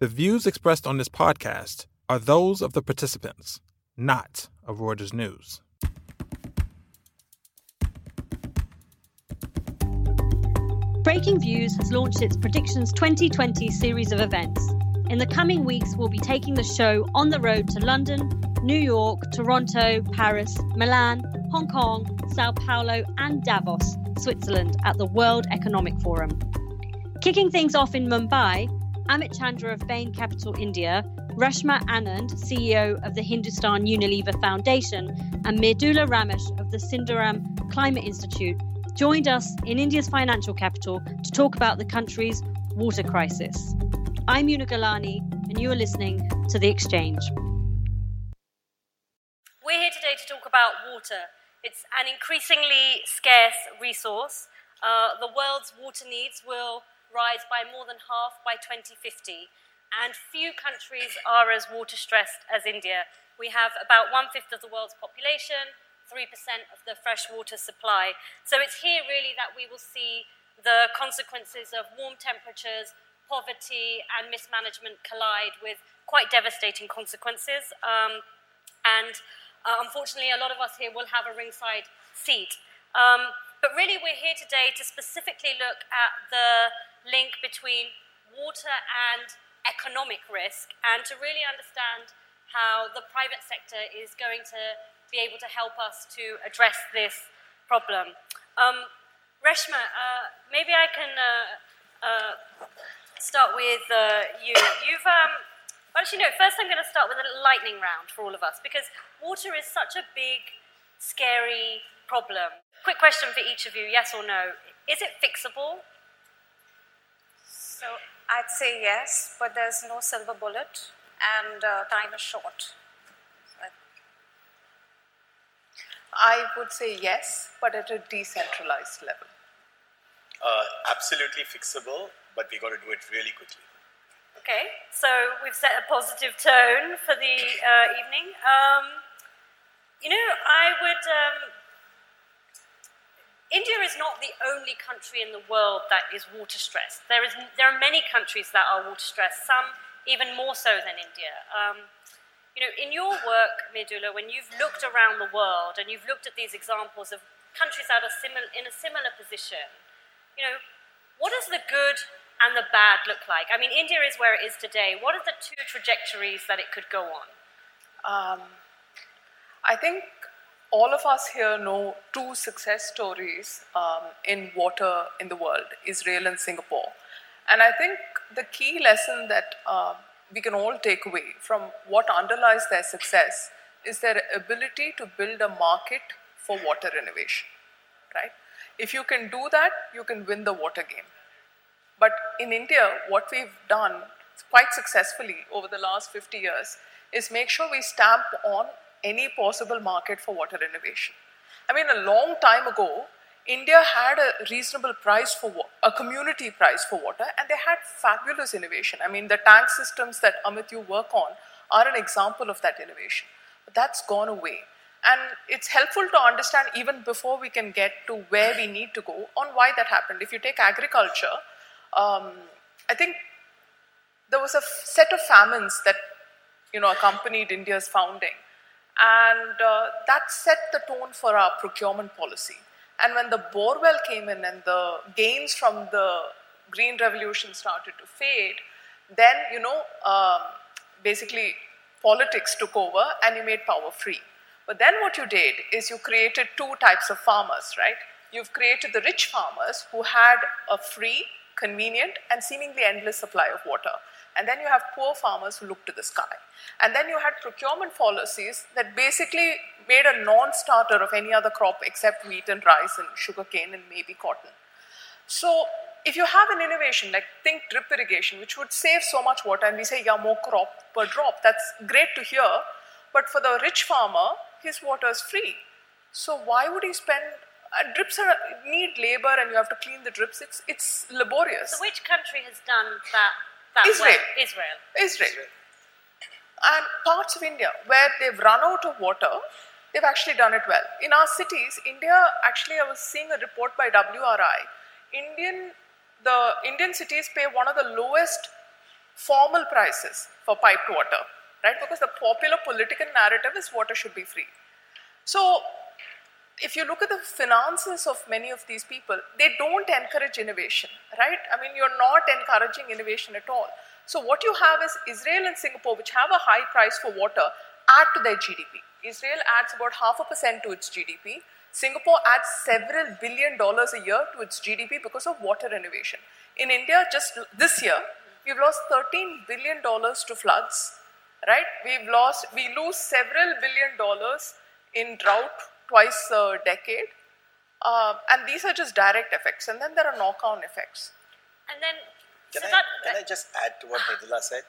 The views expressed on this podcast are those of the participants, not of Reuters News. Breakingviews has launched its Predictions 2020 series of events. In the coming weeks, we'll be taking the show on the road to London, New York, Toronto, Paris, Milan, Hong Kong, Sao Paulo, and Davos, Switzerland, at the World Economic Forum. Kicking things off in Mumbai, Amit Chandra of Bain Capital India, Reshma Anand, CEO of the Hindustan Unilever Foundation, and Mridula Ramesh of the Sundaram Climate Institute joined us in India's financial capital to talk about the country's water crisis. I'm Una Galani, and you are listening to The Exchange. We're here today to talk about water. It's an increasingly scarce resource. Uh, the world's water needs will rise by more than half by 2050, and few countries are as water stressed as India. We have about one fifth of the world's population, 3% of the freshwater supply. So it's here really that we will see the consequences of warm temperatures, poverty, and mismanagement collide with quite devastating consequences. Um, and uh, unfortunately, a lot of us here will have a ringside seat. Um, but really, we're here today to specifically look at the link between water and economic risk and to really understand how the private sector is going to be able to help us to address this problem. Um, Reshma, uh, maybe I can uh, uh, start with uh, you. You've um, actually no. First, I'm going to start with a lightning round for all of us because water is such a big, scary problem. Quick question for each of you: Yes or no? Is it fixable? So I'd say yes, but there's no silver bullet and uh, time is short. I would say yes, but at a decentralized level. Uh, absolutely fixable, but we've got to do it really quickly. Okay, so we've set a positive tone for the uh, evening. Um, you know, I would um, India is not the only country in the world that is water stressed. There, is, there are many countries that are water stressed, some even more so than India. Um, you know, in your work, Mridula, when you've looked around the world and you've looked at these examples of countries that are simil- in a similar position, you know, what does the good and the bad look like? I mean, India is where it is today. What are the two trajectories that it could go on? Um, I think all of us here know two success stories um, in water in the world Israel and Singapore. And I think the key lesson that uh, we can all take away from what underlies their success is their ability to build a market for water innovation. Right? If you can do that, you can win the water game. But in India, what we've done quite successfully over the last 50 years is make sure we stamp on any possible market for water innovation. I mean, a long time ago, India had a reasonable price for a community price for water, and they had fabulous innovation. I mean, the tank systems that Amit you work on are an example of that innovation. But that's gone away. And it's helpful to understand even before we can get to where we need to go on why that happened. If you take agriculture, um, I think there was a set of famines that you know accompanied India's founding and uh, that set the tone for our procurement policy. And when the borewell came in and the gains from the green revolution started to fade, then, you know, um, basically politics took over and you made power free. But then what you did is you created two types of farmers, right? You've created the rich farmers who had a free, convenient, and seemingly endless supply of water. And then you have poor farmers who look to the sky. And then you had procurement policies that basically made a non starter of any other crop except wheat and rice and sugarcane and maybe cotton. So, if you have an innovation like think drip irrigation, which would save so much water, and we say, yeah, more crop per drop, that's great to hear. But for the rich farmer, his water is free. So, why would he spend uh, drips are, need labor and you have to clean the drips. It's, it's laborious. So, which country has done that Israel. way. Israel. Israel. And parts of India where they've run out of water, they've actually done it well. In our cities, India, actually, I was seeing a report by WRI. Indian, the Indian cities pay one of the lowest formal prices for piped water, right? Because the popular political narrative is water should be free. So if you look at the finances of many of these people, they don't encourage innovation, right? I mean, you're not encouraging innovation at all. So what you have is Israel and Singapore, which have a high price for water, add to their GDP. Israel adds about half a percent to its GDP. Singapore adds several billion dollars a year to its GDP because of water innovation. In India, just this year, we've lost 13 billion dollars to floods, right? We've lost, we lose several billion dollars in drought twice a decade. Uh, and these are just direct effects. And then there are knock-on effects. And then, Can, so I, that, can I just add to what Mridula said?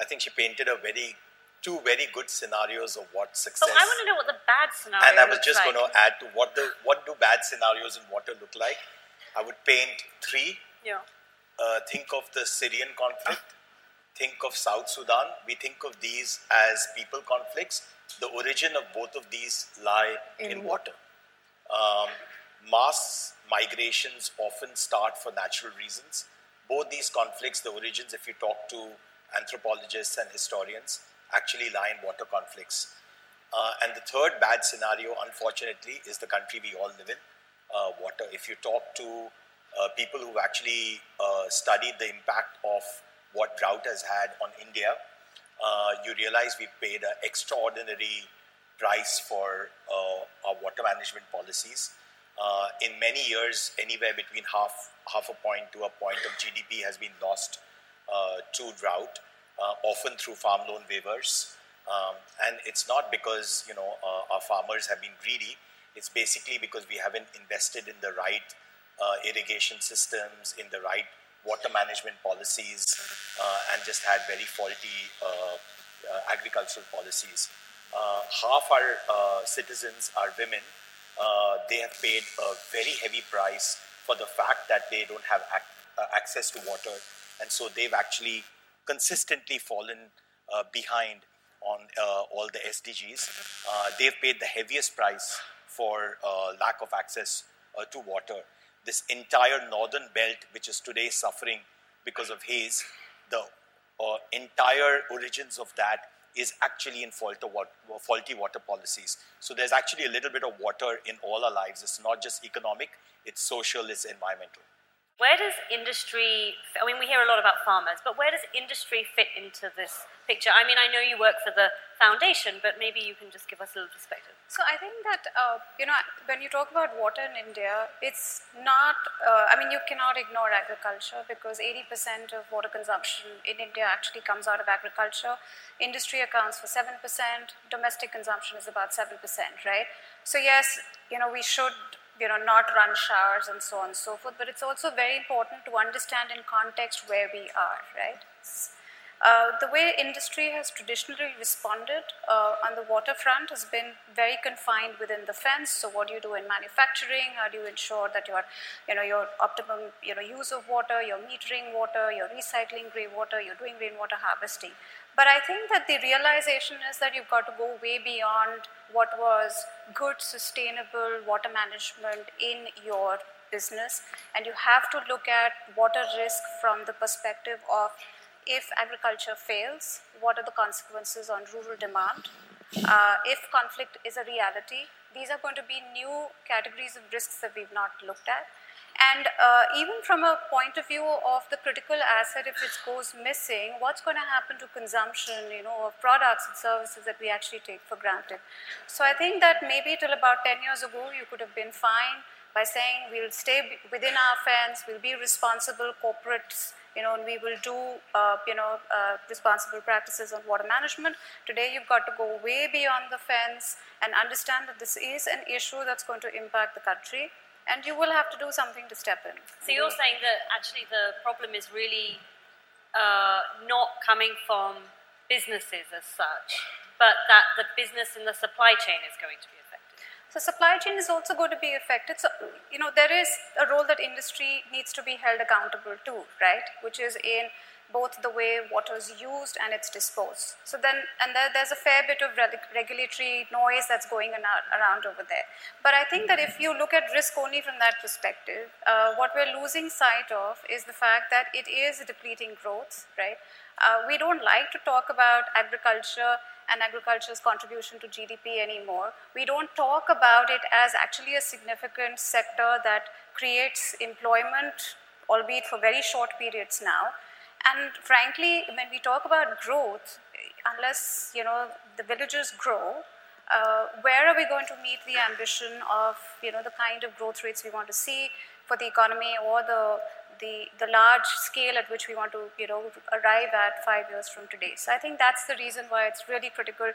I think she painted a very two very good scenarios of what success. but I want to know what the bad scenario and I was just like. going to add to what the what do bad scenarios in water look like. I would paint three. Yeah. Uh, think of the Syrian conflict. Think of South Sudan. We think of these as people conflicts. The origin of both of these lie in, In water. Um, mass migrations often start for natural reasons. Both these conflicts, the origins, if you talk to anthropologists and historians, actually lie in water conflicts. Uh, and the third bad scenario, unfortunately, is the country we all live in, uh, water. If you talk to uh, people who've actually uh, studied the impact of what drought has had on India, uh, you realize we paid an extraordinary price for uh, our water management policies. Uh, in many years, anywhere between half half a point to a point of GDP has been lost uh, to drought, uh, often through farm loan waivers. Um, and it's not because you know uh, our farmers have been greedy. It's basically because we haven't invested in the right irrigation systems, in the right water management policies, uh, and just had very faulty uh, uh, agricultural policies. Uh, half our uh, citizens are women. They have paid a very heavy price for the fact that they don't have ac- access to water, and so they've actually consistently fallen behind on all the SDGs. They've paid the heaviest price for lack of access to water. This entire northern belt, which is today suffering because of haze, the uh, entire origins of that is actually in faulty water, faulty water policies. So there's actually a little bit of water in all our lives. It's not just economic, it's social, it's environmental. Where does industry, I mean, we hear a lot about farmers, but where does industry fit into this picture? I mean, I know you work for the foundation, but maybe you can just give us a little perspective. So I think that uh, you know when you talk about water in India, it's not. Uh, I mean, you cannot ignore agriculture because 80% of water consumption in India actually comes out of agriculture. Industry accounts for seven percent. Domestic consumption is about seven percent, right? So yes, you know we should you know not run showers and so on and so forth. But it's also very important to understand in context where we are, right? Uh, the way industry has traditionally responded uh, on the waterfront has been very confined within the fence. So, what do you do in manufacturing? How do you ensure that your, you know, your optimum, you know, use of water, you're metering water, you're recycling grey water, you're doing rainwater harvesting. But I think that the realization is that you've got to go way beyond what was good, sustainable water management in your business, and you have to look at water risk from the perspective of if agriculture fails, what are the consequences on rural demand? Uh, if conflict is a reality, these are going to be new categories of risks that we've not looked at. And uh, even from a point of view of the critical asset, if it goes missing, what's going to happen to consumption, you know, of products and services that we actually take for granted? So I think that maybe till about 10 years ago, you could have been fine by saying we'll stay within our fence, we'll be responsible corporates, you know, and we will do, uh, you know, uh, responsible practices on water management. Today, you've got to go way beyond the fence and understand that this is an issue that's going to impact the country, and you will have to do something to step in. So you're saying that actually the problem is really uh, not coming from businesses as such, but that the business and the supply chain is going to be affected. So supply chain is also going to be affected. So you know there is a role that industry needs to be held accountable to, right? Which is in both the way water is used and it's disposed. So then, and there, there's a fair bit of reg- regulatory noise that's going around over there. But I think that if you look at risk only from that perspective, uh, what we're losing sight of is the fact that it is depleting growth, right? Uh, we don't like to talk about agriculture and agriculture's contribution to GDP anymore. We don't talk about it as actually a significant sector that creates employment, albeit for very short periods now. And frankly, when we talk about growth, unless you know the villages grow, uh, where are we going to meet the ambition of you know the kind of growth rates we want to see for the economy or the the, the large scale at which we want to you know arrive at five years from today. So I think that's the reason why it's really critical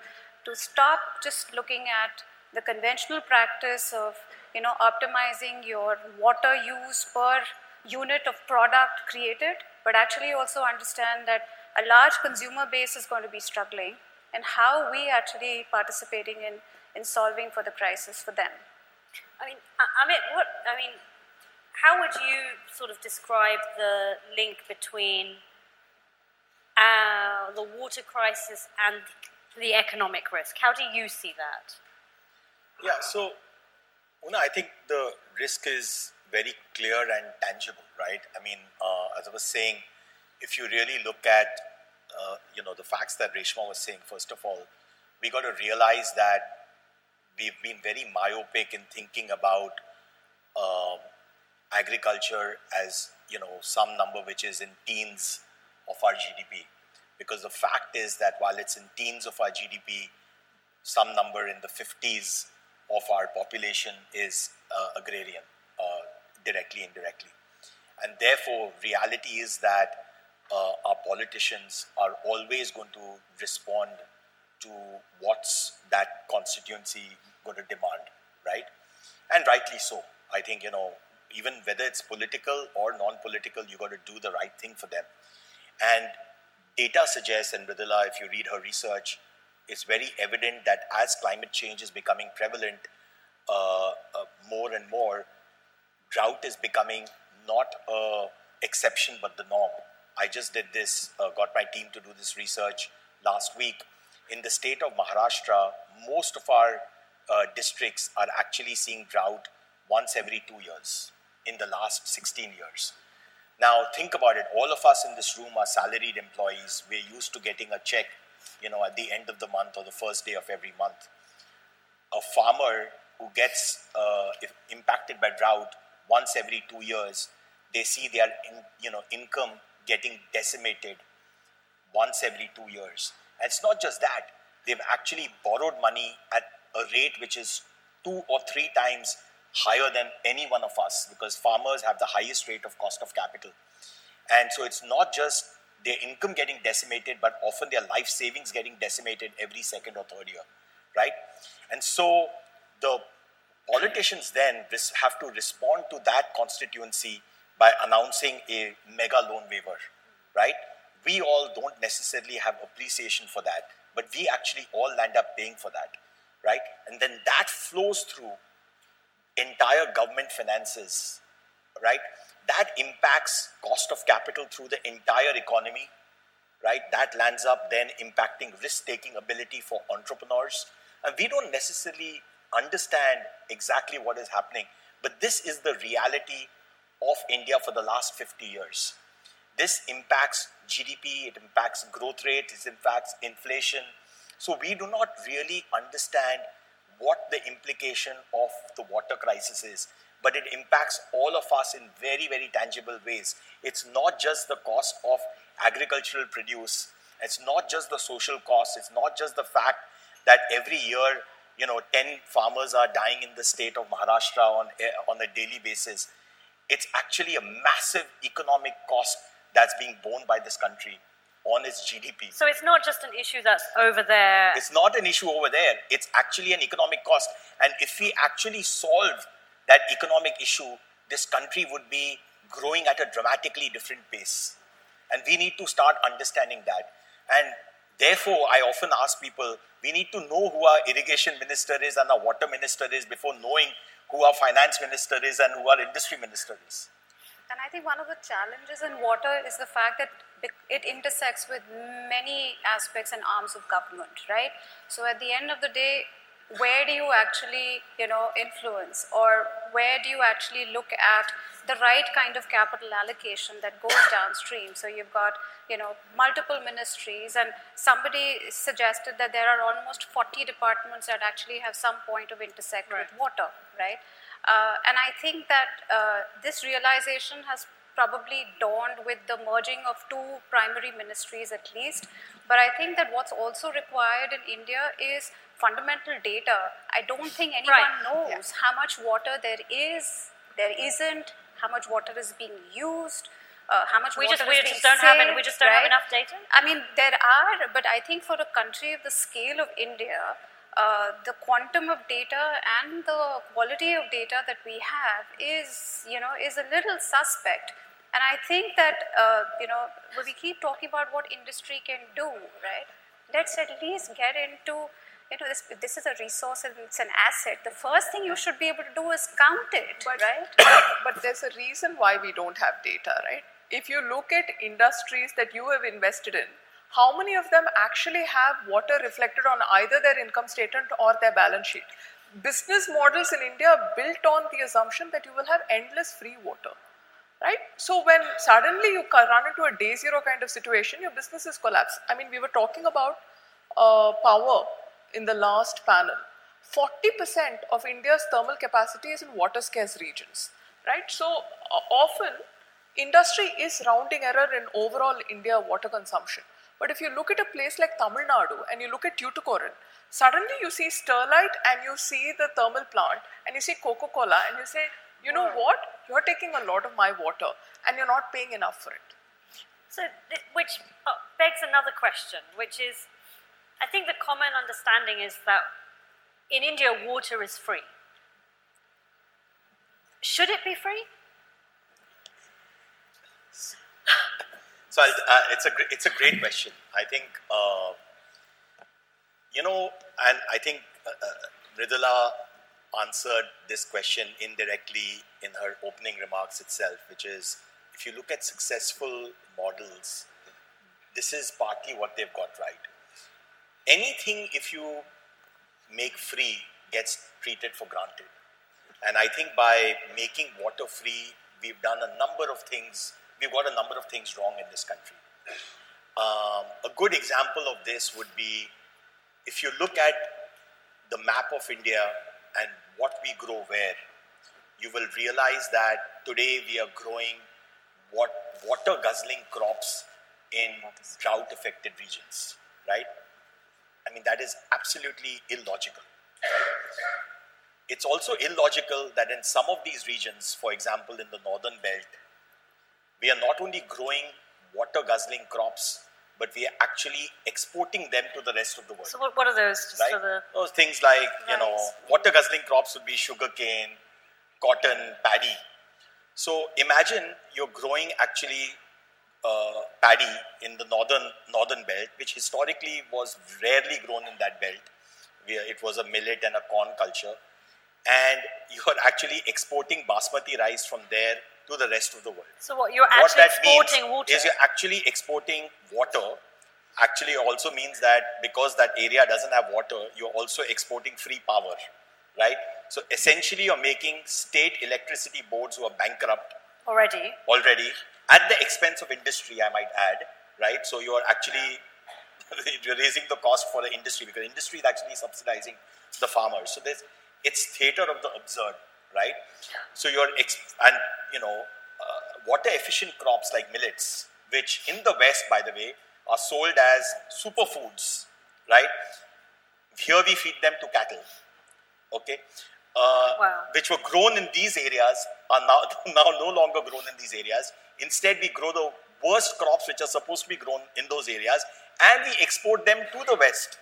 to stop just looking at the conventional practice of you know optimizing your water use per unit of product created but actually also understand that a large consumer base is going to be struggling and how we actually participating in, in solving for the crisis for them. I mean, I mean, what, I mean, how would you sort of describe the link between uh, the water crisis and the economic risk? How do you see that? Yeah, so, Una, I think the risk is very clear and tangible, right? I mean, uh, as I was saying, if you really look at uh, you know the facts that Reshma was saying, first of all, we got to realize that we've been very myopic in thinking about uh, agriculture as you know some number which is in teens of our GDP, because the fact is that while it's in teens of our GDP, some number in the 50s of our population is uh, agrarian directly, indirectly. And therefore, reality is that uh, our politicians are always going to respond to what's that constituency going to demand, right? And rightly so. I think, you know, even whether it's political or non political, you got to do the right thing for them. And data suggests, and Mridula, if you read her research, it's very evident that as climate change is becoming prevalent uh, uh, more and more, drought is becoming not a exception but the norm. I just did this, uh, got my team to do this research last week. In the state of Maharashtra, most of our uh, districts are actually seeing drought once every two years in the last 16 years. Now, think about it. All of us in this room are salaried employees. We're used to getting a check, you know, at the end of the month or the first day of every month. A farmer who gets uh, impacted by drought once every two years, they see their you know income getting decimated once every two years. And it's not just that; they've actually borrowed money at a rate which is two or three times higher than any one of us, because farmers have the highest rate of cost of capital. And so it's not just their income getting decimated, but often their life savings getting decimated every second or third year, right? And so the politicians then have to respond to that constituency by announcing a mega loan waiver, right? We all don't necessarily have appreciation for that, but we actually all end up paying for that, right? And then that flows through entire government finances, right? That impacts cost of capital through the entire economy, right? That lands up then impacting risk taking ability for entrepreneurs. And we don't necessarily understand exactly what is happening. But this is the reality of India for the last 50 years. This impacts GDP, it impacts growth rate, it impacts inflation. So we do not really understand what the implication of the water crisis is, but it impacts all of us in very, very tangible ways. It's not just the cost of agricultural produce, it's not just the social cost, it's not just the fact that every year you know, 10 farmers are dying in the state of Maharashtra on, eh, on a daily basis. It's actually a massive economic cost that's being borne by this country on its GDP. So it's not just an issue that's over there. It's not an issue over there. It's actually an economic cost. And if we actually solve that economic issue, this country would be growing at a dramatically different pace. And we need to start understanding that. And Therefore, I often ask people, we need to know who our irrigation minister is and our water minister is before knowing who our finance minister is and who our industry minister is. And I think one of the challenges in water is the fact that it intersects with many aspects and arms of government, right? So at the end of the day, where do you actually, you know, influence or where do you actually look at the right kind of capital allocation that goes downstream? So you've got, you know, multiple ministries and somebody suggested that there are almost 40 departments that actually have some point of intersect Right. with water, right? Uh, and I think that uh, this realization has probably dawned with the merging of two primary ministries at least. But I think that what's also required in India is fundamental data. I don't think anyone Right. knows how much water there is, there isn't, how much water is being used. Uh, how much We water just- we is just being don't have any- we just don't have enough data? I mean, there are, but I think for a country of the scale of India, uh, the quantum of data and the quality of data that we have is, you know, is a little suspect. And I think that, uh, you know, when we keep talking about what industry can do, right? Let's at least get into, you know, this, this is a resource and it's an asset. The first thing you should be able to do is count it, But, right? but there's a reason why we don't have data, right? If you look at industries that you have invested in, how many of them actually have water reflected on either their income statement or their balance sheet? Business models in India are built on the assumption that you will have endless free water, right? So when suddenly you run into a day zero kind of situation, your business is collapsed. I mean, we were talking about uh, power in the last panel. 40% of India's thermal capacity is in water scarce regions, right? So uh, often industry is rounding error in overall India water consumption. But if you look at a place like Tamil Nadu and you look at Tuticorin, suddenly you see Sterlite and you see the thermal plant and you see Coca-Cola and you say, you know what? You're taking a lot of my water and you're not paying enough for it. So, th- which uh, begs another question, which is I think the common understanding is that in India, water is free. Should it be free? So uh, it's a it's a great question. I think uh, you know, and I think uh, uh, answered this question indirectly in her opening remarks itself, which is if you look at successful models, this is partly what they've got right. Anything if you make free gets treated for granted. And I think by making water free, we've done a number of things, we've got a number of things wrong in this country. Um, a good example of this would be if you look at the map of India and what we grow where, you will realize that today we are growing what water guzzling crops in drought affected regions, right? I mean, that is absolutely illogical. It's also illogical that in some of these regions, for example, in the northern belt, we are not only growing water guzzling crops, but we are actually exporting them to the rest of the world. So, what, what are those? Just right? for the Those things like, you know, water guzzling crops would be sugarcane, cotton, paddy. So imagine you're growing actually uh, paddy in the northern northern belt, which historically was rarely grown in that belt. Where it was a millet and a corn culture, and you're actually exporting basmati rice from there to the rest of the world so what you're actually exporting water. is you're actually exporting water actually also means that because that area doesn't have water you're also exporting free power right so essentially you're making state electricity boards who are bankrupt already. already at the expense of industry i might add right? So you're actually you're raising the cost for the industry because industry is actually subsidizing the farmers. So there's it's theater of the absurd right? So you're ex- and you know uh, water efficient crops like millets which in the west by the way are sold as superfoods right? Here we feed them to cattle okay? Uh, Wow. which were grown in these areas are now, now no longer grown in these areas. Instead, we grow the worst crops which are supposed to be grown in those areas and we export them to the West.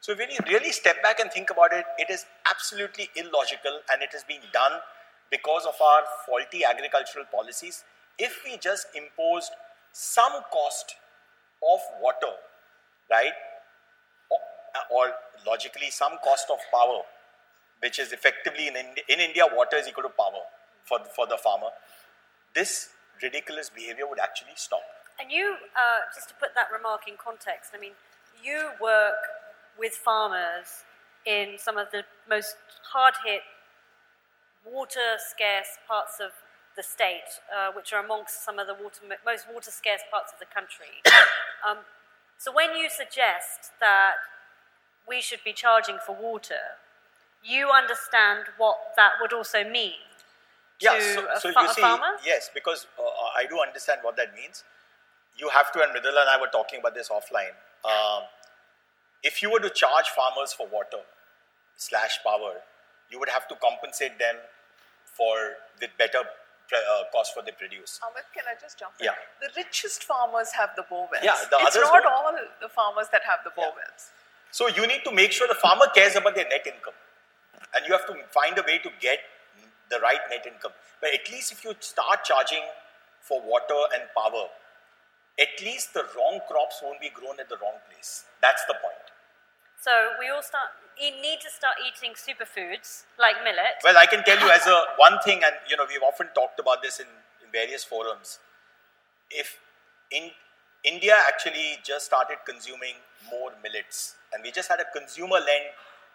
So, when you really step back and think about it, it is absolutely illogical and it is being done because of our faulty agricultural policies. If we just imposed some cost of water, right, or, or logically some cost of power, which is effectively in in India, water is equal to power for, for the farmer. This ridiculous behavior would actually stop. and you, uh, just to put that remark in context, I mean, you work with farmers in some of the most hard hit, water scarce parts of the state, uh, which are amongst some of the water, most water scarce parts of the country. Um, so when you suggest that we should be charging for water, you understand what that would also mean Yeah, so, so fa- you see, yes, because uh, I do understand what that means. You have to, and Mridula and I were talking about this offline. Um, if you were to charge farmers for water slash power, you would have to compensate them for with better uh, cost for they produce. Amit, can I just jump in? Yeah. The richest farmers have the bore wells. Yeah, the it's not don't. all the farmers that have the bore Yeah. wells. So you need to make sure the farmer cares about their net income, and you have to find a way to get the right net income. But at least if you start charging for water and power, at least the wrong crops won't be grown at the wrong place. That's the point. So we all start you need to start eating superfoods like millet. Well, I can tell you as a one thing, and you know we've often talked about this in, in various forums. If in India actually just started consuming more millets, and we just had a consumer-led,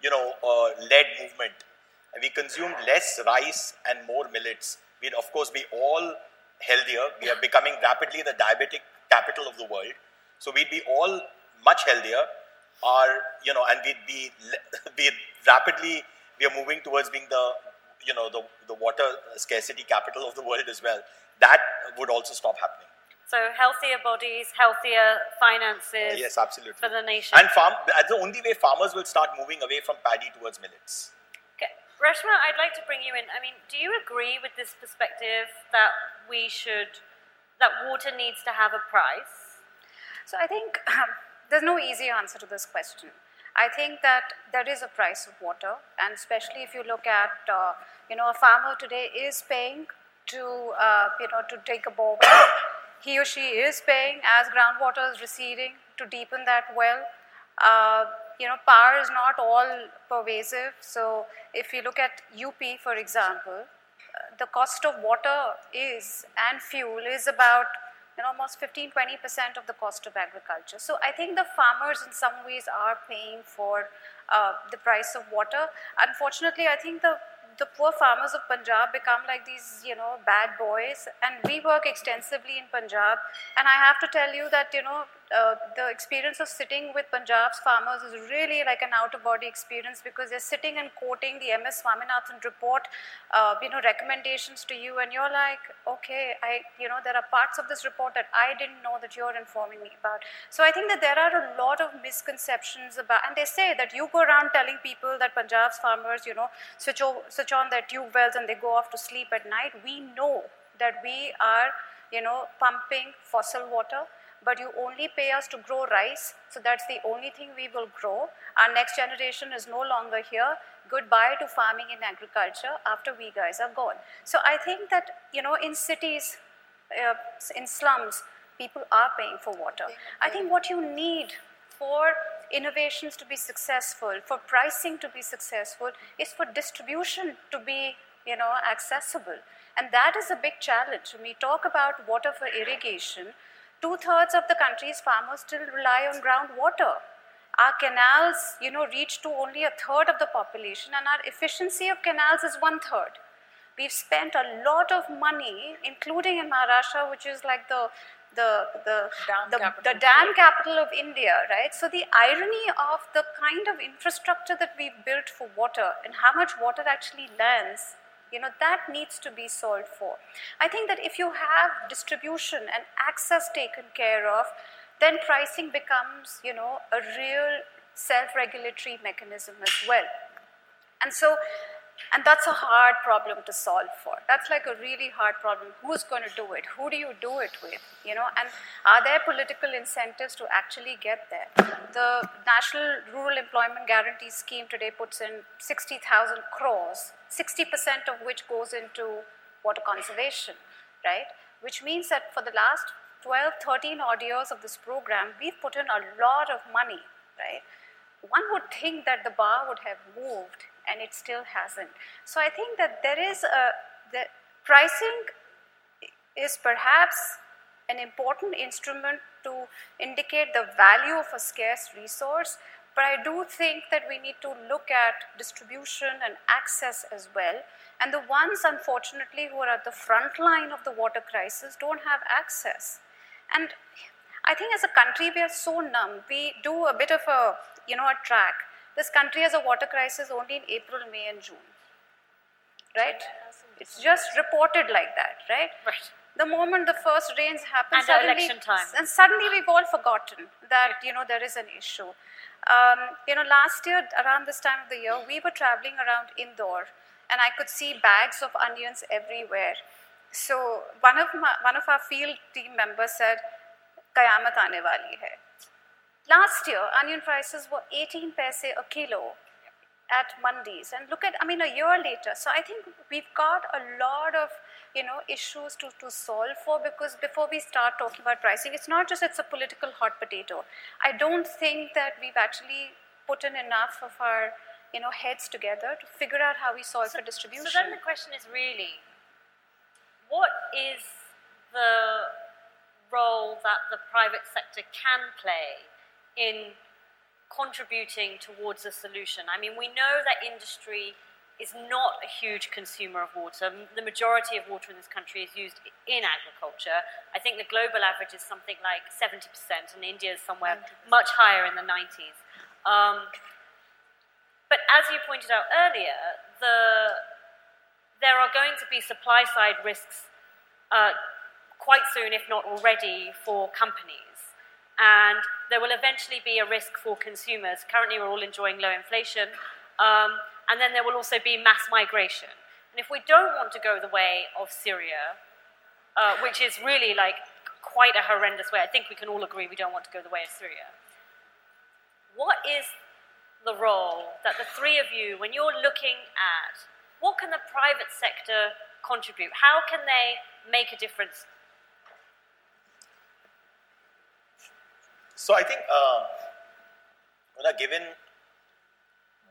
you know, uh, led movement, we consumed less rice and more millets, we'd of course be all healthier. We are becoming rapidly the diabetic capital of the world, so we'd be all much healthier. Our, you know, and we'd be be rapidly we are moving towards being the, you know, the the water scarcity capital of the world as well. That would also stop happening. So healthier bodies, healthier finances yes, absolutely. for the nation. And farm, the only way farmers will start moving away from paddy towards millets. Reshma, I'd like to bring you in. I mean, do you agree with this perspective that we should, that water needs to have a price? So I think there's no easy answer to this question. I think that there is a price of water, and especially if you look at, uh, you know, a farmer today is paying to, uh, you know, to take a bore well. He or she is paying as groundwater is receding to deepen that well. Uh, you know, power is not all pervasive. So if you look at UP, for example, uh, the cost of water is and fuel is about you know, almost 15 20% of the cost of agriculture. So I think the farmers in some ways are paying for uh, the price of water. Unfortunately, I think the the poor farmers of Punjab become like these, you know, bad boys. And we work extensively in Punjab. And I have to tell you that, you know, uh, the experience of sitting with Punjab's farmers is really like an out of body experience because they're sitting and quoting the MS Swaminathan report, uh, you know, recommendations to you. And you're like, okay, I, you know, there are parts of this report that I didn't know that you're informing me about. So I think that there are a lot of misconceptions about, and they say that you go around telling people that Punjab's farmers, you know, switch, switch on their tube wells and they go off to sleep at night. We know that we are, you know, pumping fossil water but you only pay us to grow rice, so that's the only thing we will grow. Our next generation is no longer here. Goodbye to farming and agriculture after we guys are gone. So I think that, you know, in cities, uh, in slums, people are paying for water. I think what you need for innovations to be successful, for pricing to be successful, is for distribution to be, you know, accessible. And that is a big challenge. When we talk about water for irrigation, two thirds of the country's farmers still rely on groundwater. Our canals, you know, reach to only a third of the population, and our efficiency of canals is one third. We've spent a lot of money, including in Maharashtra, which is like the the the Dam the, capital. the dam capital of India, right? So the irony of the kind of infrastructure that we've built for water and how much water actually lands you know that needs to be solved for. I think that if you have distribution and access taken care of then pricing becomes you know a real self-regulatory mechanism as well. And so and that's a hard problem to solve for. That's like a really hard problem. Who's going to do it? Who do you do it with? You know and are there political incentives to actually get there? The national rural employment guarantee scheme today puts in 60000 crores 60% of which goes into water conservation right which means that for the last 12 13 odd years of this program we've put in a lot of money right one would think that the bar would have moved and it still hasn't. So I think that there is a, the pricing is perhaps an important instrument to indicate the value of a scarce resource. But I do think that we need to look at distribution and access as well. And the ones, unfortunately, who are at the front line of the water crisis don't have access. And I think as a country, we are so numb. We do a bit of a, you know, a track. This country has a water crisis only in April, May, and June. Right? It's just reported like that, right? Right. The moment the first rains happen, And suddenly, election time. and suddenly we've all forgotten that you know there is an issue. Um, you know, last year around this time of the year, we were traveling around Indore, and I could see bags of onions everywhere. So one of my, one of our field team members said, "Kayamat aane wali hai." Last year, onion prices were 18 paise a kilo at mandis. And look at, I mean, a year later. So I think we've got a lot of, you know, issues to, to solve for because before we start talking about pricing, it's not just it's a political hot potato. I don't think that we've actually put in enough of our, you know, heads together to figure out how we solve for distribution. So then the question is really, what is the role that the private sector can play in contributing towards a solution? I mean, we know that industry is not a huge consumer of water. The majority of water in this country is used in agriculture. I think the global average is something like 70%, and India is somewhere much higher in the 90s. Um, but as you pointed out earlier, the, there are going to be supply side risks uh, quite soon, if not already, for companies. And there will eventually be a risk for consumers. Currently, we're all enjoying low inflation. Um, and then there will also be mass migration. And if we don't want to go the way of Syria, uh, which is really like quite a horrendous way, I think we can all agree we don't want to go the way of Syria. What is the role that the three of you, when you're looking at what can the private sector contribute? How can they make a difference? So I think, uh, given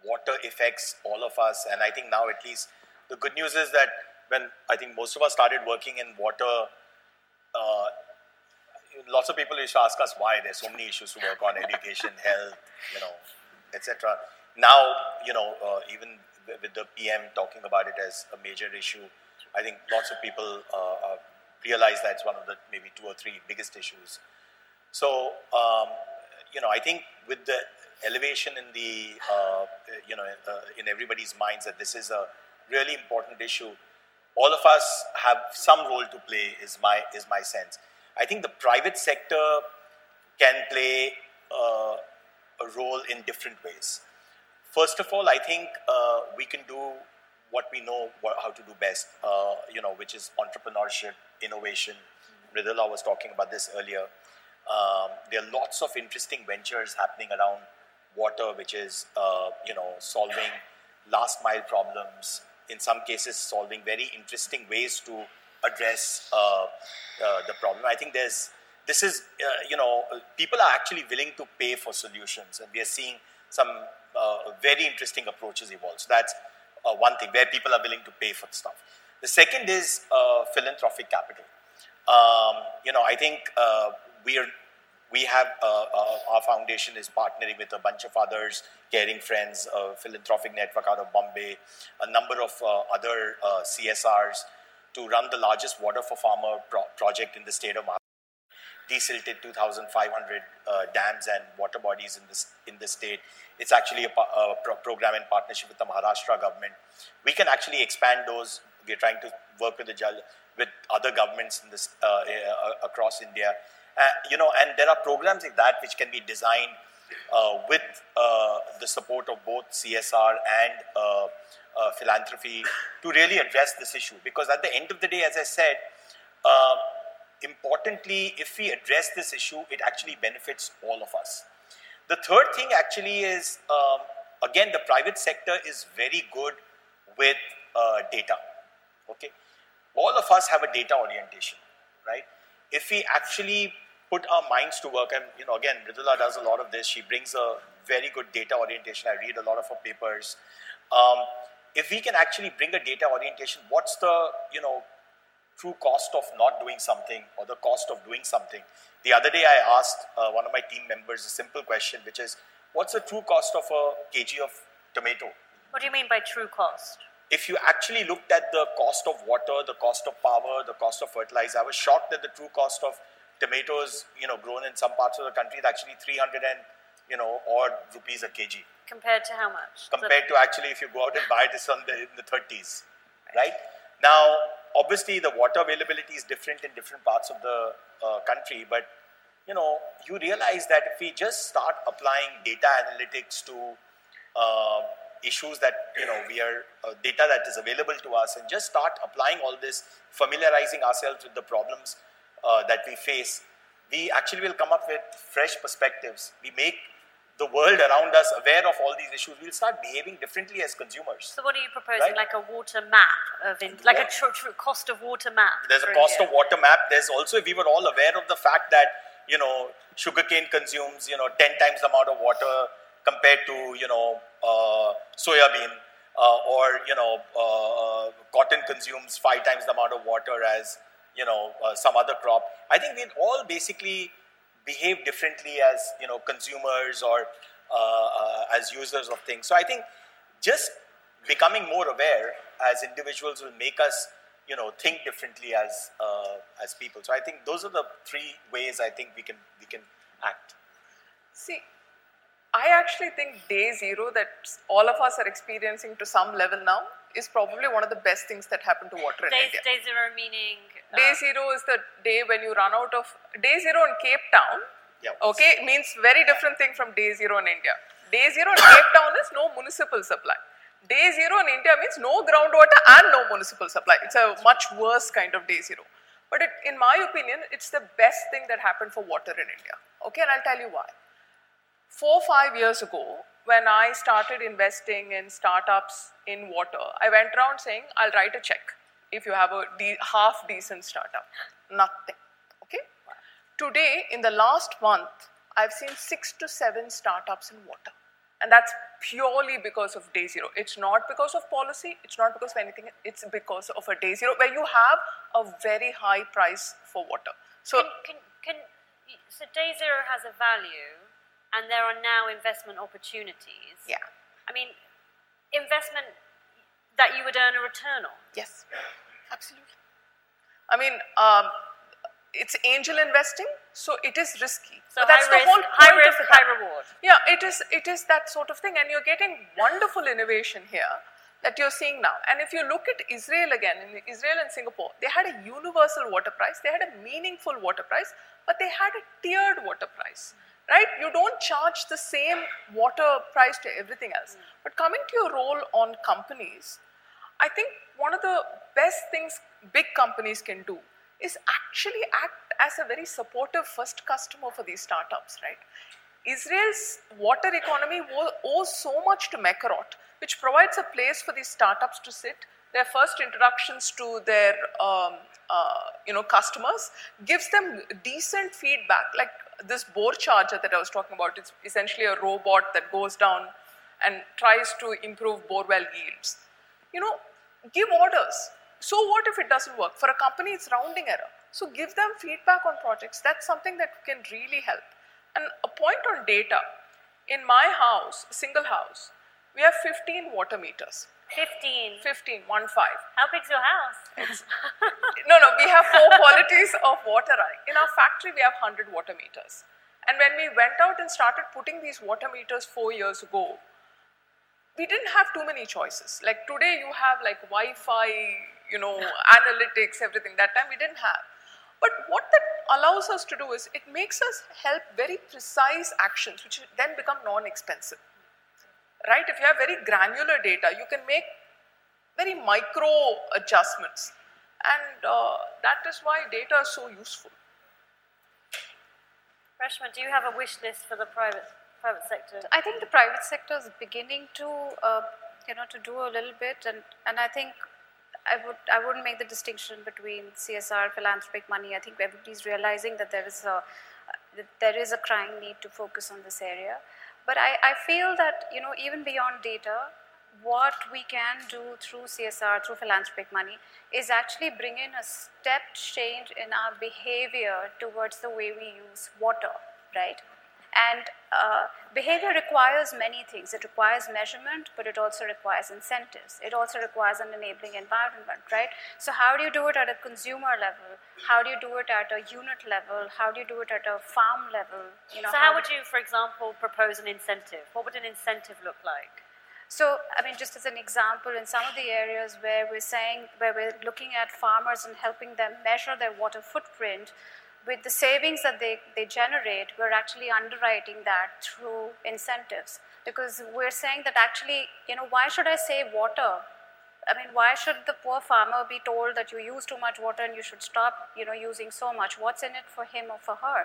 water affects all of us, and I think now at least the good news is that when I think most of us started working in water, uh, lots of people used to ask us why there's so many issues to work on education, health, you know, etc. Now, you know, uh, even with the PM talking about it as a major issue, I think lots of people uh, uh, realize that it's one of the maybe two or three biggest issues. So, um, you know, I think with the elevation in the, uh, you know, uh, in everybody's minds that this is a really important issue, all of us have some role to play. Is my is my sense. I think the private sector can play uh, a role in different ways. First of all, I think uh, we can do what we know how to do best, uh, you know, which is entrepreneurship, innovation. Mridula was talking about this earlier. Um, there are lots of interesting ventures happening around water, which is, uh, you know, solving last mile problems, in some cases, solving very interesting ways to address uh, uh, the problem. I think there's, this is, uh, you know, people are actually willing to pay for solutions, and we are seeing some uh, very interesting approaches evolve. So that's uh, one thing where people are willing to pay for the stuff. The second is philanthropic capital. Um, you know, I think we are we have uh, uh, our foundation is partnering with a bunch of others, caring friends, a philanthropic network out of Bombay, a number of uh, other uh, CSRs to run the largest water for farmer pro- project in the state of Maharashtra. Desilted 2,500 uh, dams and water bodies in this in the state. It's actually a, a pro- program in partnership with the Maharashtra government. We can actually expand those. We're trying to work with the with other governments in this uh, across India. Uh, you know, and there are programs like that which can be designed uh, with uh, the support of both CSR and philanthropy to really address this issue. Because at the end of the day, as I said, um, importantly, if we address this issue, it actually benefits all of us. The third thing actually is, um, again, the private sector is very good with uh, data. Okay, all of us have a data orientation, right? If we actually put our minds to work, and you know, again, Mridula does a lot of this. She brings a very good data orientation. I read a lot of her papers. Um, if we can actually bring a data orientation, what's the you know true cost of not doing something or the cost of doing something. The other day, I asked uh, one of my team members a simple question, which is, what's the true cost of a kg of tomato? What do you mean by true cost? If you actually looked at the cost of water, the cost of power, the cost of fertilizer, I was shocked that the true cost of tomatoes, you know, grown in some parts of the country is actually 300 and, you know, odd rupees a kg. Compared to how much? Compared to actually if you go out and buy this on the, in the 30s, right? Now, obviously the water availability is different in different parts of the uh, country, but you know, you realize that if we just start applying data analytics to uh, issues that you know we are uh, data that is available to us, and just start applying all this, familiarizing ourselves with the problems uh, that we face, we actually will come up with fresh perspectives. We make the world around us aware of all these issues, we'll start behaving differently as consumers. So, what are you proposing? Right? Like a water map of, in, like a true, true cost of water map. There's a cost India. of water map. There's also, we were all aware of the fact that you know sugarcane consumes you know 10 times the amount of water compared to you know uh, soya bean, uh, or you know uh, cotton consumes five times the amount of water as you know uh, some other crop. I think we all basically behave differently as you know consumers or uh, uh, as users of things. So I think just becoming more aware as individuals will make us you know think differently as uh, as people. So I think those are the three ways I think we can we can act. See, I actually think day zero that all of us are experiencing to some level now is probably one of the best things that happened to water in day, India. Day zero meaning? Day ah. zero is the day when you run out of, day zero in Cape Town, yep. okay, means very different thing from day zero in India. Day zero in Cape Town is no municipal supply. Day zero in India means no groundwater and no municipal supply. It's a much worse kind of day zero. But it, in my opinion, it's the best thing that happened for water in India. Okay, and I'll tell you why. Four, five years ago, when I started investing in startups in water, I went around saying, I'll write a check if you have a de half decent startup. Nothing. Okay? Today, in the last month, I've seen six to seven startups in water. And that's purely because of day zero. It's not because of policy, it's not because of anything, it's because of a day zero where you have a very high price for water. So, can, can, can, so day zero has a value and there are now investment opportunities. Yeah. I mean, investment that you would earn a return on. Yes, absolutely. I mean, um, it's angel investing, so it is risky. So that's the risk, whole point high risk, high reward. Yeah, it is. It is that sort of thing, and you're getting wonderful innovation here that you're seeing now. And if you look at Israel again, in Israel and Singapore, they had a universal water price, they had a meaningful water price, but they had a tiered water price right? You don't charge the same water price to everything else. But coming to your role on companies, I think one of the best things big companies can do is actually act as a very supportive first customer for these startups, right? Israel's water economy owes so much to Mekorot, which provides a place for these startups to sit, their first introductions to their um, uh, you know customers, gives them decent feedback. Like this bore charger that I was talking about it's essentially a robot that goes down and tries to improve borewell yields. You know, give orders. So what if it doesn't work? For a company, it's rounding error. So give them feedback on projects. That's something that can really help. And a point on data. In my house, single house, we have 15 water meters. 15. 15, 1 5. How big's your house? no, no, we have four qualities of water. In our factory, we have 100 water meters. And when we went out and started putting these water meters four years ago, we didn't have too many choices. Like today, you have like Wi Fi, you know, analytics, everything. That time, we didn't have. But what that allows us to do is it makes us help very precise actions, which then become non expensive right? If you have very granular data, you can make very micro adjustments. And uh, that is why data is so useful. Reshma, do you have a wish list for the private private sector? I think the private sector is beginning to, uh, you know, to do a little bit, and and I think I would I wouldn't make the distinction between CSR, philanthropic money. I think everybody's realizing that there is a there is a crying need to focus on this area. But I, I feel that, you know, even beyond data, what we can do through CSR, through philanthropic money, is actually bring in a step change in our behavior towards the way we use water, right? And uh, behavior requires many things. It requires measurement, but it also requires incentives. It also requires an enabling environment, right? So, how do you do it at a consumer level? How do you do it at a unit level? How do you do it at a farm level? You know, so, how, how would you, for example, propose an incentive? What would an incentive look like? So, I mean, just as an example, in some of the areas where we're saying, where we're looking at farmers and helping them measure their water footprint, with the savings that they, they generate, we're actually underwriting that through incentives. Because we're saying that actually, you know, why should I save water? I mean, why should the poor farmer be told that you use too much water and you should stop, you know, using so much? What's in it for him or for her?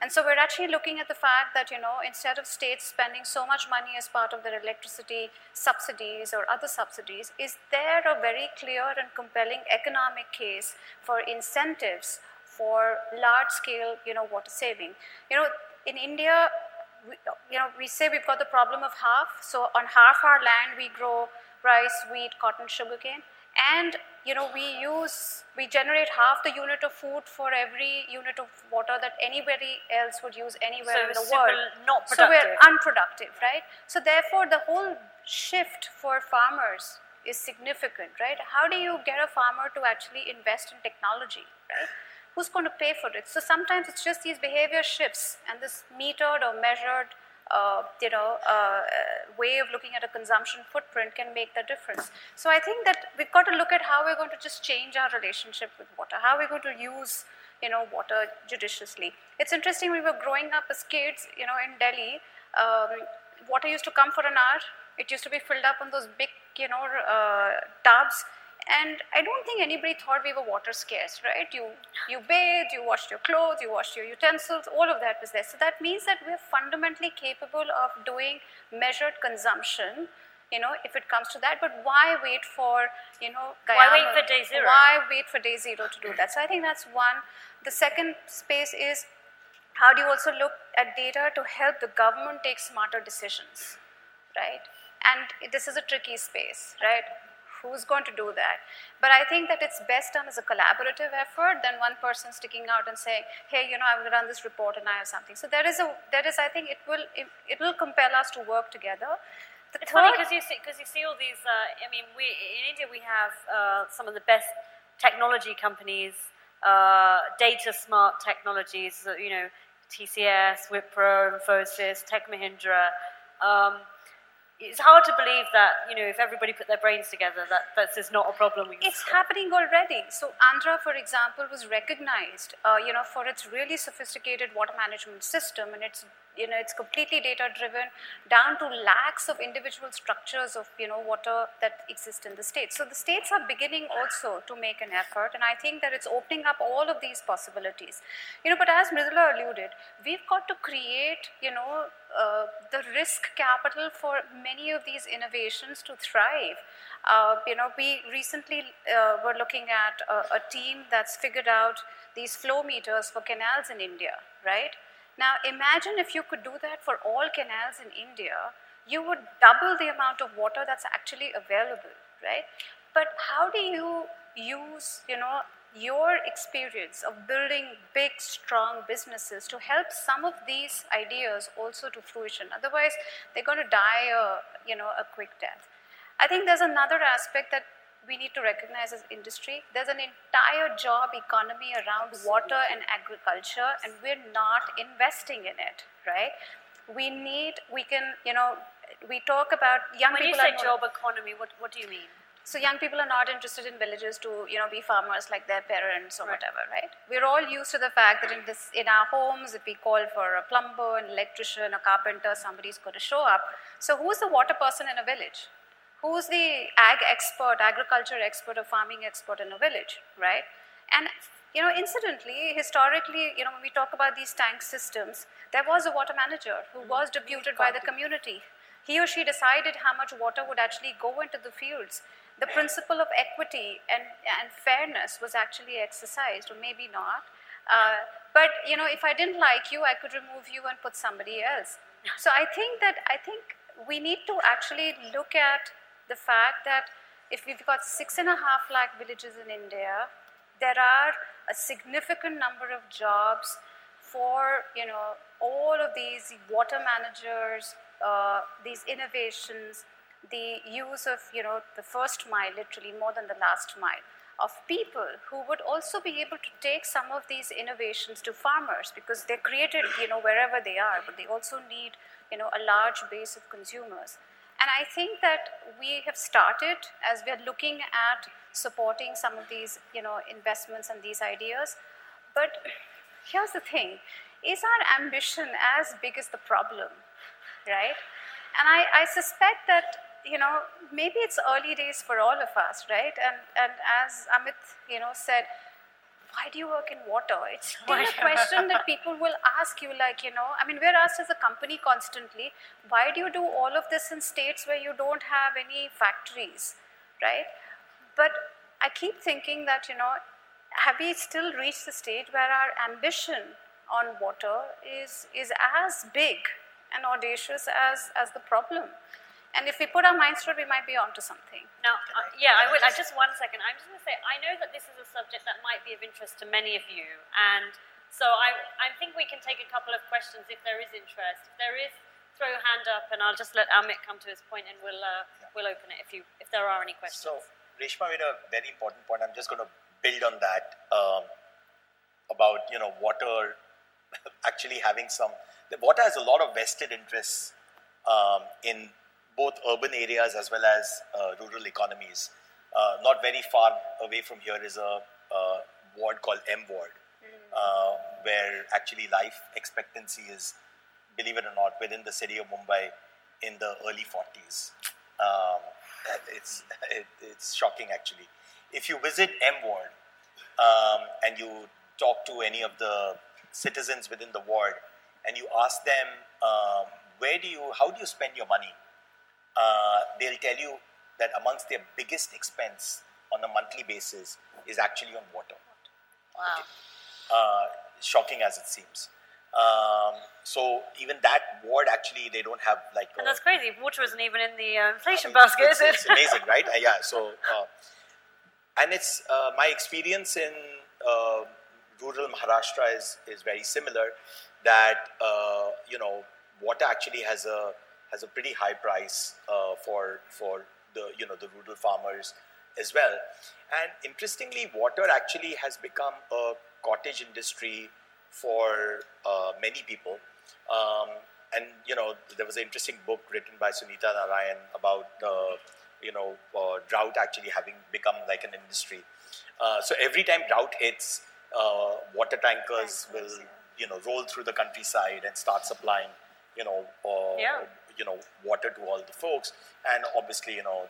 And so we're actually looking at the fact that, you know, instead of states spending so much money as part of their electricity subsidies or other subsidies, is there a very clear and compelling economic case for incentives for large scale, you know, water saving. You know, in India, we, you know, we say we've got the problem of half. So on half our land, we grow rice, wheat, cotton, sugarcane, and you know, we use, we generate half the unit of food for every unit of water that anybody else would use anywhere so in the world. Not so we're unproductive, right? So therefore, the whole shift for farmers is significant, right? How do you get a farmer to actually invest in technology, right? Who's going to pay for it? So sometimes it's just these behavior shifts and this metered or measured uh, you know, uh, way of looking at a consumption footprint can make the difference. So I think that we've got to look at how we're going to just change our relationship with water, how we're going to use, you know, water judiciously. It's interesting, we were growing up as kids, you know, in Delhi, um, water used to come for an hour. It used to be filled up on those big, you know, uh, tubs and I don't think anybody thought we were water scarce, right? You, you bathed, you washed your clothes, you washed your utensils, all of that was there. So that means that we're fundamentally capable of doing measured consumption, you know, if it comes to that. But why wait for, you know, Guyana, why wait for day zero? Why wait for day zero to do that? So I think that's one. The second space is how do you also look at data to help the government take smarter decisions, right? And this is a tricky space, right? Who's going to do that. But I think that it's best done as a collaborative effort than one person sticking out and saying, hey, you know, I will run this report and I have something. So there is a, there is, I think it will, it, it will compel us to work together. The it's funny because you see, because you see all these. Uh, I mean, we in India we have uh, some of the best technology companies, uh, data smart technologies. You know, TCS, Wipro, Infosys, Tech Mahindra. Um, it's hard to believe that you know if everybody put their brains together that that's is not a problem it's happening already. So andhra for example was recognized uh, you know for its really sophisticated water management system and it's you know it's completely data driven down to lakhs of individual structures of you know water that exist in the states so the states are beginning also to make an effort and i think that it's opening up all of these possibilities you know but as mridula alluded we've got to create you know uh, the risk capital for many of these innovations to thrive. Uh, you know, we recently uh, were looking at a, a, team that's figured out these flow meters for canals in India, right? Now, imagine if you could do that for all canals in India, you would double the amount of water that's actually available, right? But how do you use, you know, your experience of building big, strong businesses to help some of these ideas also to fruition. Otherwise, they're going to die a, you know, a quick death. I think there's another aspect that we need to recognize as industry. There's an entire job economy around water and agriculture, and we're not investing in it, right? We need, we can, you know, we talk about young when people. When you say job economy, what, what do you mean? So young people are not interested in villages to you know be farmers like their parents or right. whatever, right? We're all used to the fact that in this in our homes, if we call for a plumber, an electrician, a carpenter, somebody's going to show up. So who's the water person in a village? Who's the ag expert, agriculture expert, or farming expert in a village, right? And you know, incidentally, historically, you know, when we talk about these tank systems, there was a water manager who mm-hmm. was deputed by the community. He or she decided how much water would actually go into the fields the principle of equity and, and fairness was actually exercised, or maybe not. Uh, but you know, if I didn't like you, I could remove you and put somebody else. So I think that I think we need to actually look at the fact that if we've got six and a half lakh villages in India, there are a significant number of jobs for you know all of these water managers, uh, these innovations, the use of you know the first mile, literally more than the last mile, of people who would also be able to take some of these innovations to farmers because they're created you know wherever they are, but they also need you know a large base of consumers. And I think that we have started as we're looking at supporting some of these, you know, investments and these ideas. But here's the thing, is our ambition as big as the problem, right? And I, I suspect that, you know, maybe it's early days for all of us, right? And, and as Amit, you know, said, why do you work in water? It's still a question that people will ask you, like, you know, I mean, we're asked as a company constantly, why do you do all of this in states where you don't have any factories, right? But I keep thinking that, you know, have we still reached the stage where our ambition on water is, is as big and audacious as, as the problem? And if we put our minds to it, we might be onto something. Now, uh, yeah, I will. I just one second. I'm just going to say, I know that this is a subject that might be of interest to many of you, and so I, I think we can take a couple of questions if there is interest. If there is, throw your hand up, and I'll just let Amit come to his point, and we'll uh, we'll open it if you if there are any questions. So, Reshma made a very important point. I'm just going to build on that um, about you know water actually having some. The water has a lot of vested interests um, in both urban areas as well as uh, rural economies. Uh, not very far away from here is a, a ward called M Ward, uh, where actually life expectancy is, believe it or not, within the city of Mumbai in the early 40s. Um, it's, it, it's shocking actually. If you visit M Ward um, and you talk to any of the citizens within the ward and you ask them, um, where do you, how do you spend your money? Uh, they'll tell you that amongst their biggest expense on a monthly basis is actually on water. Wow. Okay. Uh, shocking as it seems. Um, so even that ward actually they don't have like. And a- that's crazy. Water isn't even in the uh, inflation I mean, basket, it's, is it? it's amazing, right? Uh, yeah. So, uh, and it's uh, my experience in rural Maharashtra is is very similar. That uh, you know, water actually has a has a pretty high price uh, for for the you know the rural farmers as well. And interestingly, water actually has become a cottage industry for uh, many people. Um, and you know, there was an interesting book written by Sunita Narain about uh, you know uh, drought actually having become like an industry. Uh, so every time drought hits, uh, water tankers will you know roll through the countryside and start supplying you know uh, Yeah. You know water to all the folks. And obviously, you know,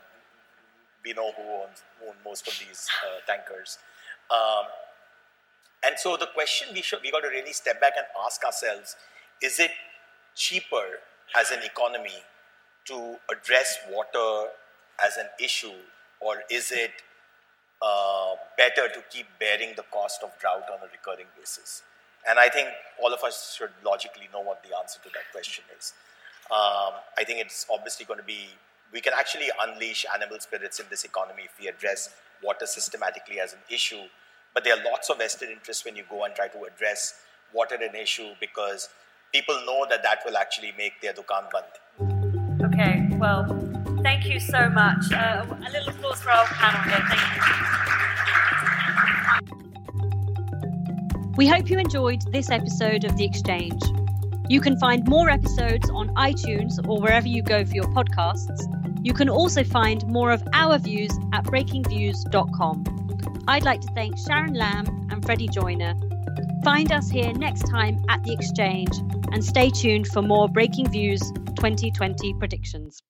we know who owns own most of these uh, tankers. Um, and so the question we should we got to really step back and ask ourselves: Is it cheaper as an economy to address water as an issue, or is it uh, better to keep bearing the cost of drought on a recurring basis? And I think all of us should logically know what the answer to that question is. Um, I think it's obviously going to be, we can actually unleash animal spirits in this economy if we address water systematically as an issue. But there are lots of vested interests when you go and try to address water an issue because people know that that will actually make their dukan band. Okay, well, thank you so much. Uh, a little applause for our panel here. Thank you. We hope you enjoyed this episode of The Exchange. You can find more episodes on iTunes or wherever you go for your podcasts. You can also find more of our views at breakingviews.com. I'd like to thank Sharon Lamb and Freddie Joyner. Find us here next time at The Exchange and stay tuned for more Breakingviews 2020 predictions.